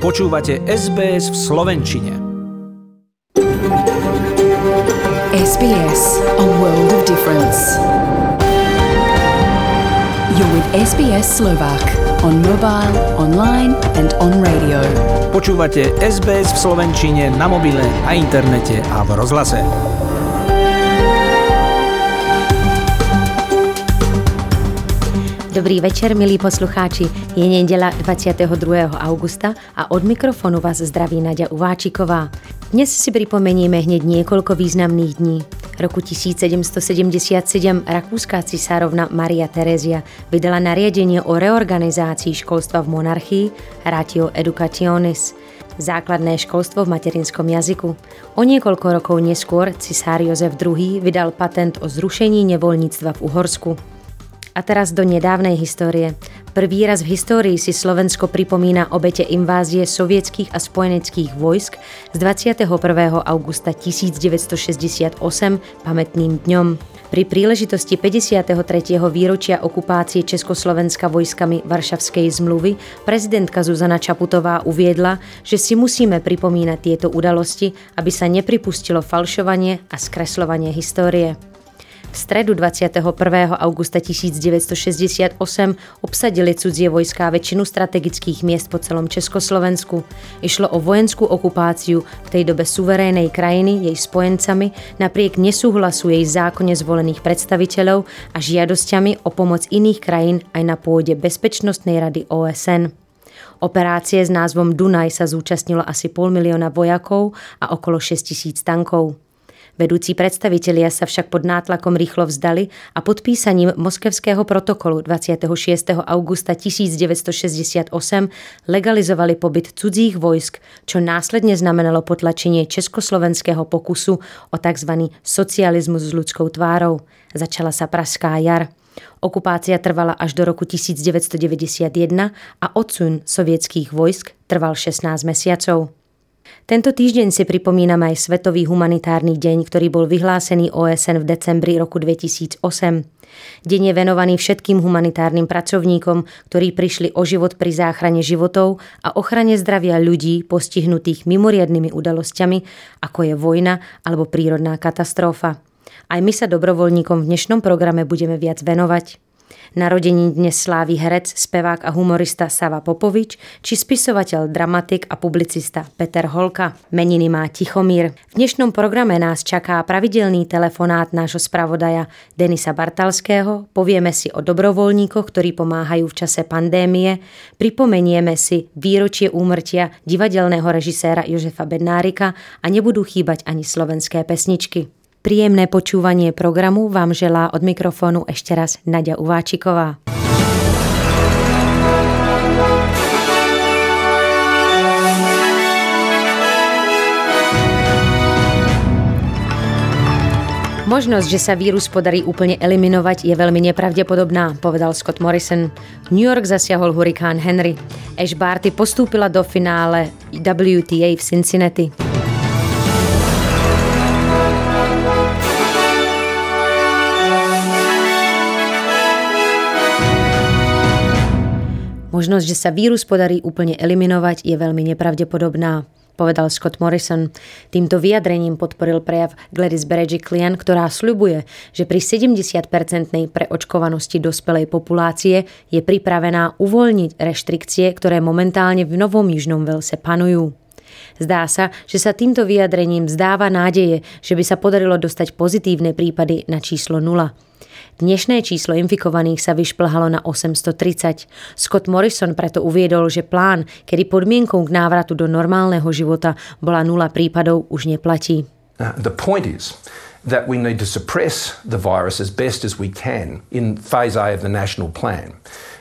Počúvate SBS v Slovenčine. SBS, a world of difference. You're with SBS Slovak on mobile, online and on radio. Počúvate SBS v Slovenčine na mobile, na internete a v rozhlase. Dobrý večer, milí poslucháči. Je nedela 22. augusta a od mikrofonu vás zdraví Nadia Uváčiková. Dnes si pripomenieme hneď niekoľko významných dní. Roku 1777 rakúska cisárovna Maria Terezia vydala nariadenie o reorganizácii školstva v monarchii Ratio Educationis základné školstvo v materinskom jazyku. O niekoľko rokov neskôr cisár Jozef II vydal patent o zrušení nevoľníctva v Uhorsku. A teraz do nedávnej histórie. Prvý raz v histórii si Slovensko pripomína obete invázie sovietských a spojeneckých vojsk z 21. augusta 1968 pamätným dňom. Pri príležitosti 53. výročia okupácie Československa vojskami Varšavskej zmluvy prezidentka Zuzana Čaputová uviedla, že si musíme pripomínať tieto udalosti, aby sa nepripustilo falšovanie a skreslovanie histórie. V stredu 21. augusta 1968 obsadili cudzie vojská väčšinu strategických miest po celom Československu. Išlo o vojenskú okupáciu v tej dobe suverénej krajiny jej spojencami napriek nesúhlasu jej zákonne zvolených predstaviteľov a žiadosťami o pomoc iných krajín aj na pôde Bezpečnostnej rady OSN. Operácie s názvom Dunaj sa zúčastnilo asi pol milióna vojakov a okolo 6 tisíc tankov. Vedúci predstavitelia sa však pod nátlakom rýchlo vzdali a podpísaním Moskevského protokolu 26. augusta 1968 legalizovali pobyt cudzích vojsk, čo následne znamenalo potlačenie československého pokusu o tzv. socializmus s ľudskou tvárou. Začala sa Praská jar. Okupácia trvala až do roku 1991 a odsun sovietských vojsk trval 16 mesiacov. Tento týždeň si pripomíname aj Svetový humanitárny deň, ktorý bol vyhlásený OSN v decembri roku 2008. Deň je venovaný všetkým humanitárnym pracovníkom, ktorí prišli o život pri záchrane životov a ochrane zdravia ľudí postihnutých mimoriadnými udalosťami, ako je vojna alebo prírodná katastrofa. Aj my sa dobrovoľníkom v dnešnom programe budeme viac venovať. Narodení dnes slávi herec, spevák a humorista Sava Popovič, či spisovateľ, dramatik a publicista Peter Holka. Meniny má Tichomír. V dnešnom programe nás čaká pravidelný telefonát nášho spravodaja Denisa Bartalského, povieme si o dobrovoľníkoch, ktorí pomáhajú v čase pandémie, pripomenieme si výročie úmrtia divadelného režiséra Jožefa Bednárika a nebudú chýbať ani slovenské pesničky. Príjemné počúvanie programu vám želá od mikrofónu ešte raz Nadia Uváčiková. Možnosť, že sa vírus podarí úplne eliminovať, je veľmi nepravdepodobná, povedal Scott Morrison. New York zasiahol hurikán Henry. Ash Barty postúpila do finále WTA v Cincinnati. Možnosť, že sa vírus podarí úplne eliminovať, je veľmi nepravdepodobná povedal Scott Morrison. Týmto vyjadrením podporil prejav Gladys Berejiklian, ktorá sľubuje, že pri 70-percentnej preočkovanosti dospelej populácie je pripravená uvoľniť reštrikcie, ktoré momentálne v Novom Južnom Velse panujú. Zdá sa, že sa týmto vyjadrením zdáva nádeje, že by sa podarilo dostať pozitívne prípady na číslo 0. Dnešné číslo infikovaných sa vyšplhalo na 830. Scott Morrison preto uviedol, že plán, kedy podmienkou k návratu do normálneho života bola nula prípadov, už neplatí. The point is that we need to suppress the virus as best as we can in phase A of the national plan.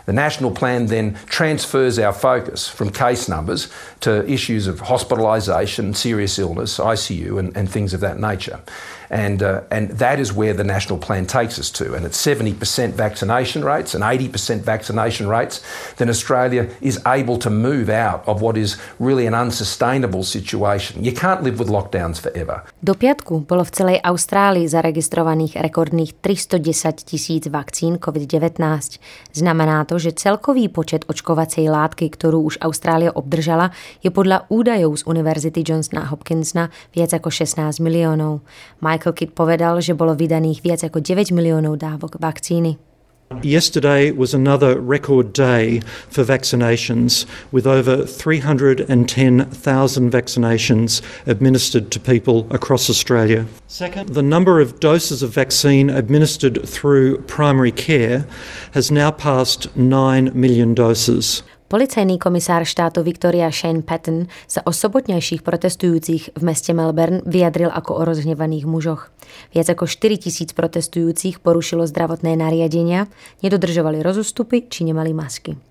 The national plan then transfers our focus from case numbers to issues of hospitalisation, serious illness, ICU, and, and things of that nature. And, uh, and that is where the national plan takes us to. And at 70% vaccination rates and 80% vaccination rates, then Australia is able to move out of what is really an unsustainable situation. You can't live with lockdowns forever. Do piatku bolo v celej Austrálii zaregistrovaných rekordných 310 tisíc vakcín COVID-19. Znamená to, že celkový počet očkovacej látky, ktorú už Austrália obdržala, je podľa údajov z Univerzity Johnsona Hopkinsona viac ako 16 miliónov. Michael Kidd povedal, že bolo vydaných viac ako 9 miliónov dávok vakcíny. Yesterday was another record day for vaccinations, with over 310,000 vaccinations administered to people across Australia. Second, the number of doses of vaccine administered through primary care has now passed 9 million doses. Policajný komisár štátu Victoria Shane Patton sa o sobotnejších protestujúcich v meste Melbourne vyjadril ako o rozhnevaných mužoch. Viac ako 4 tisíc protestujúcich porušilo zdravotné nariadenia, nedodržovali rozostupy či nemali masky.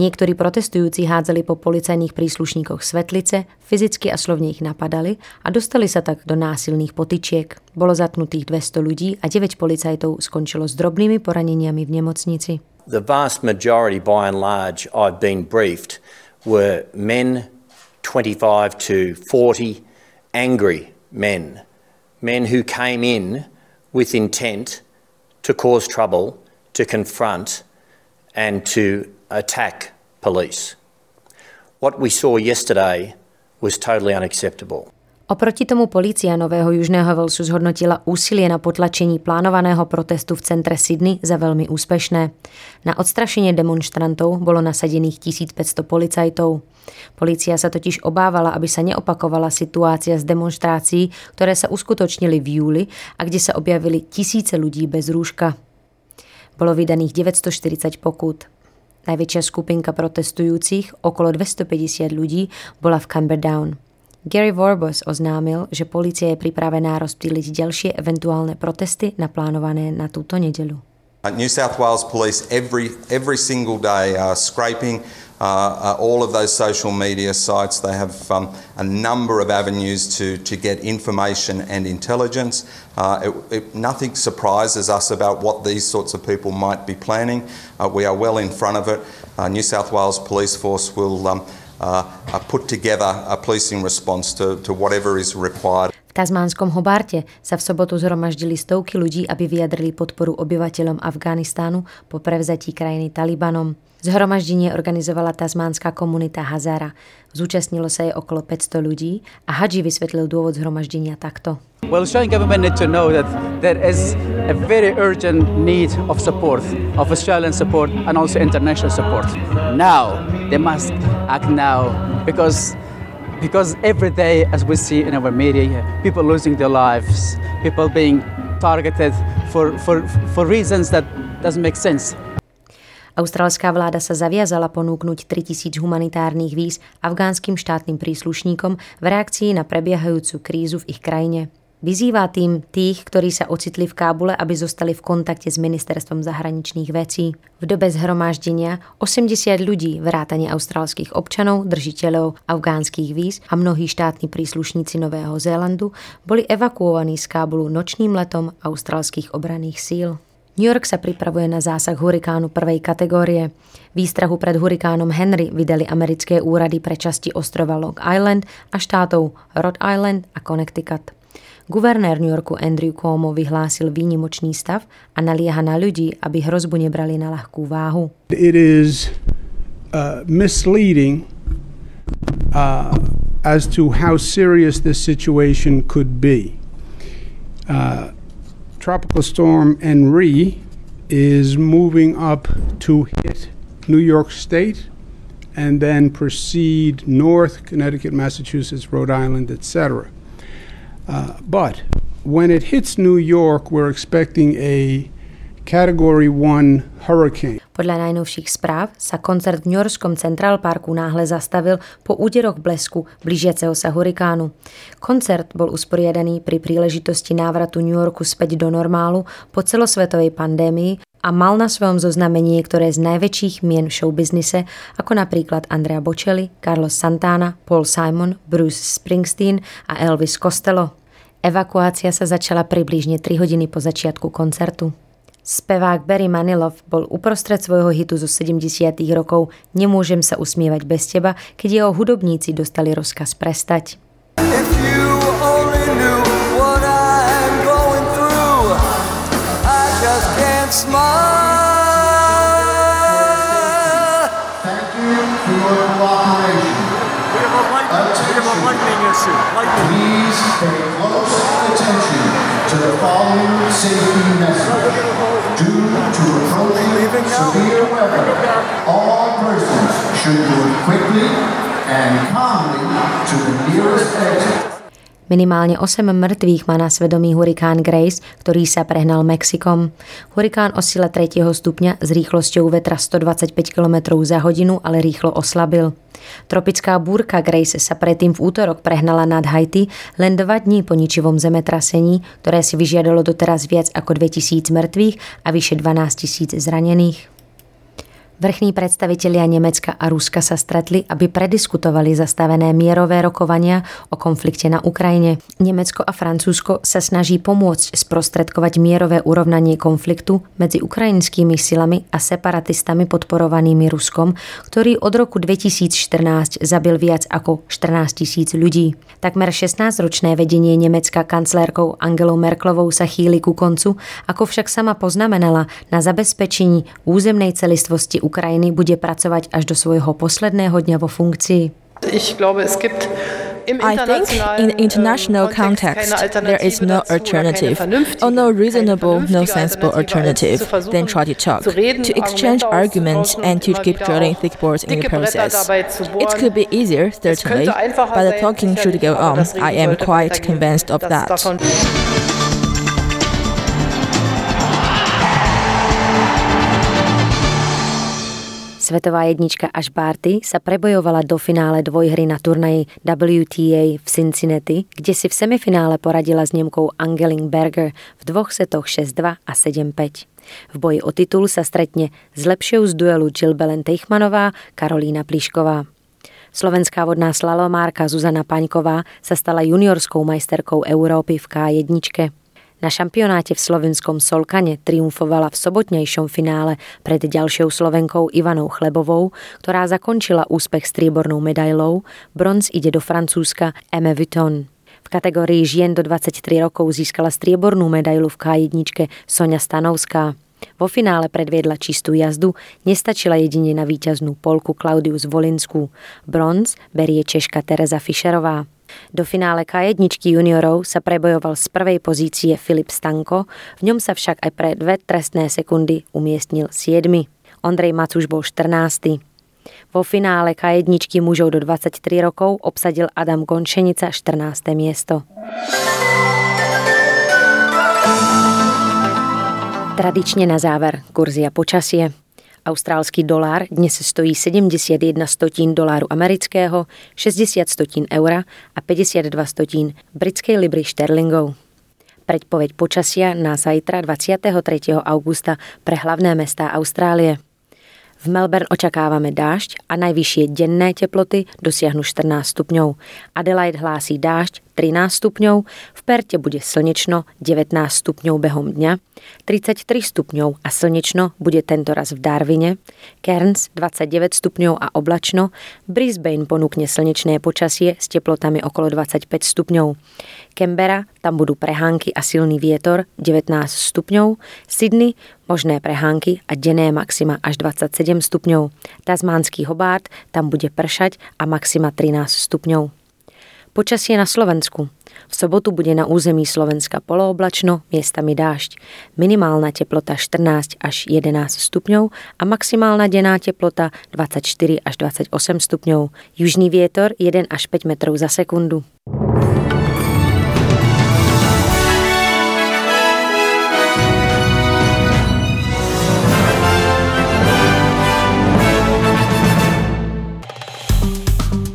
Niektorí protestujúci hádzali po policajných príslušníkoch svetlice, fyzicky a slovne ich napadali a dostali sa tak do násilných potyčiek. Bolo zatnutých 200 ľudí a 9 policajtov skončilo s drobnými poraneniami v nemocnici. The vast majority, by and large, I've been briefed, were men 25 to 40, angry men, men who came in with intent to cause trouble, to confront, and to attack police. What we saw yesterday was totally unacceptable. Oproti tomu polícia Nového Južného Velsu zhodnotila úsilie na potlačení plánovaného protestu v centre Sydney za veľmi úspešné. Na odstrašenie demonstrantov bolo nasadených 1500 policajtov. Polícia sa totiž obávala, aby sa neopakovala situácia z demonstrácií, ktoré sa uskutočnili v júli a kde sa objavili tisíce ľudí bez rúška. Bolo vydaných 940 pokút. Najväčšia skupinka protestujúcich, okolo 250 ľudí, bola v Camberdown. Gary Vorbos oznámil, že policia je pripravená rozptýliť ďalšie eventuálne protesty naplánované na túto nedeľu. New South Wales Police every every single day are scraping uh, uh, all of those social media sites. They have um, a number of avenues to, to get information and intelligence. Uh, it, it, nothing surprises us about what these sorts of people might be planning. Uh, we are well in front of it. Uh, New South Wales Police Force will um, uh, put together a policing response to, to whatever is required. V Tasmánskom Hobarte sa v sobotu zhromaždili stovky ľudí, aby vyjadrili podporu obyvateľom Afganistánu po prevzatí krajiny Talibanom. Zhromaždenie organizovala tasmánska komunita Hazara. Zúčastnilo sa jej okolo 500 ľudí a Hadži vysvetlil dôvod zhromaždenia takto. Well, Australian government need to know that there is a very urgent need of support, of Australian support and also international support. Now, they must act now because because every day, as we see in our media, people losing their lives, people being targeted for, for, for reasons that doesn't make sense. Austrálská vláda sa zaviazala ponúknuť 3000 humanitárnych víz afgánskym štátnym príslušníkom v reakcii na prebiehajúcu krízu v ich krajine. Vyzýva tým tých, ktorí sa ocitli v Kábule, aby zostali v kontakte s ministerstvom zahraničných vecí. V dobe zhromaždenia 80 ľudí, vrátane austrálskych občanov, držiteľov afgánskych víz a mnohí štátni príslušníci Nového Zélandu boli evakuovaní z Kábulu nočným letom austrálskych obranných síl. New York sa pripravuje na zásah hurikánu prvej kategórie. Výstrahu pred hurikánom Henry vydali americké úrady pre časti ostrova Long Island a štátov Rhode Island a Connecticut. Guvernér New Yorku Andrew Cuomo vyhlásil výnimočný stav a nalieha na ľudí, aby hrozbu nebrali na ľahkú váhu. It is uh, misleading uh, as to how serious this situation could be. Uh, Tropical Storm Henri is moving up to hit New York State and then proceed north, Connecticut, Massachusetts, Rhode Island, etc. Uh, but when it hits New York, we're expecting a Category 1 hurricane. Podľa najnovších správ sa koncert v New Yorkskom Central Parku náhle zastavil po úderoch blesku blížiaceho sa hurikánu. Koncert bol usporiadaný pri príležitosti návratu New Yorku späť do normálu po celosvetovej pandémii a mal na svojom zozname niektoré z najväčších mien v showbiznise, ako napríklad Andrea Bocelli, Carlos Santana, Paul Simon, Bruce Springsteen a Elvis Costello. Evakuácia sa začala približne 3 hodiny po začiatku koncertu. Spevák Barry Manilov bol uprostred svojho hitu zo 70. rokov Nemôžem sa usmievať bez teba, keď jeho hudobníci dostali rozkaz prestať. If you Please pay close attention to the following safety message. Due to approaching severe weather, all persons should move quickly and calmly to the nearest exit. Minimálne 8 mŕtvych má na svedomí hurikán Grace, ktorý sa prehnal Mexikom. Hurikán o sile 3. stupňa s rýchlosťou vetra 125 km za hodinu, ale rýchlo oslabil. Tropická búrka Grace sa predtým v útorok prehnala nad Haiti len dva dní po ničivom zemetrasení, ktoré si vyžiadalo doteraz viac ako 2000 mŕtvych a vyše 12 tisíc zranených. Vrchní predstavitelia Nemecka a Ruska sa stretli, aby prediskutovali zastavené mierové rokovania o konflikte na Ukrajine. Nemecko a Francúzsko sa snaží pomôcť sprostredkovať mierové urovnanie konfliktu medzi ukrajinskými silami a separatistami podporovanými Ruskom, ktorý od roku 2014 zabil viac ako 14 tisíc ľudí. Takmer 16-ročné vedenie Nemecka kanclérkou Angelou Merklovou sa chýli ku koncu, ako však sama poznamenala na zabezpečení územnej celistvosti Ukrajiny bude pracovať až do svojho posledného dňa vo funkcii. Ich glaube, es gibt I think in international context, there is no alternative or no reasonable, no sensible alternative than try to talk, to exchange arguments and to keep drilling thick boards in the process. It could be easier, certainly, but the talking should go on. I am quite convinced of that. Svetová jednička Ash Barty sa prebojovala do finále dvojhry na turnaji WTA v Cincinnati, kde si v semifinále poradila s Nemkou Angeling Berger v dvoch setoch 6-2 a 7-5. V boji o titul sa stretne s lepšou z duelu Jill Belen Teichmanová, Karolína Plišková. Slovenská vodná slalomárka Zuzana Paňková sa stala juniorskou majsterkou Európy v K1. Na šampionáte v slovenskom Solkane triumfovala v sobotnejšom finále pred ďalšou Slovenkou Ivanou Chlebovou, ktorá zakončila úspech striebornou medailou. Bronz ide do Francúzska Eme Vuitton. V kategórii žien do 23 rokov získala striebornú medailu v K1 Sonia Stanovská. Vo finále predviedla čistú jazdu, nestačila jedine na víťaznú polku Klaudiu Volinsku. Bronz berie Češka Teresa Fischerová. Do finále K1 juniorov sa prebojoval z prvej pozície Filip Stanko, v ňom sa však aj pre dve trestné sekundy umiestnil 7. Ondrej Macuš bol 14. Vo finále K1 mužov do 23 rokov obsadil Adam Gončenica 14. miesto. Tradične na záver kurzia počasie. Austrálsky dolár dnes stojí 71 stotín doláru amerického, 60 stotín eura a 52 stotín britskej libry šterlingov. Predpoveď počasia na zajtra 23. augusta pre hlavné mestá Austrálie. V Melbourne očakávame dážď a najvyššie denné teploty dosiahnu 14 stupňov. Adelaide hlásí dážď 13 stupňov, v Perte bude slnečno 19 stupňov behom dňa, 33 stupňov a slnečno bude tento raz v Darwine, Cairns 29 stupňov a oblačno, Brisbane ponúkne slnečné počasie s teplotami okolo 25 stupňov, Canberra tam budú prehánky a silný vietor 19 stupňov, Sydney možné prehánky a denné maxima až 27 stupňov, Tasmánsky Hobart tam bude pršať a maxima 13 stupňov. Počasie na Slovensku. V sobotu bude na území Slovenska polooblačno, miestami dážď. Minimálna teplota 14 až 11 stupňov a maximálna denná teplota 24 až 28 stupňov. Južný vietor 1 až 5 metrov za sekundu.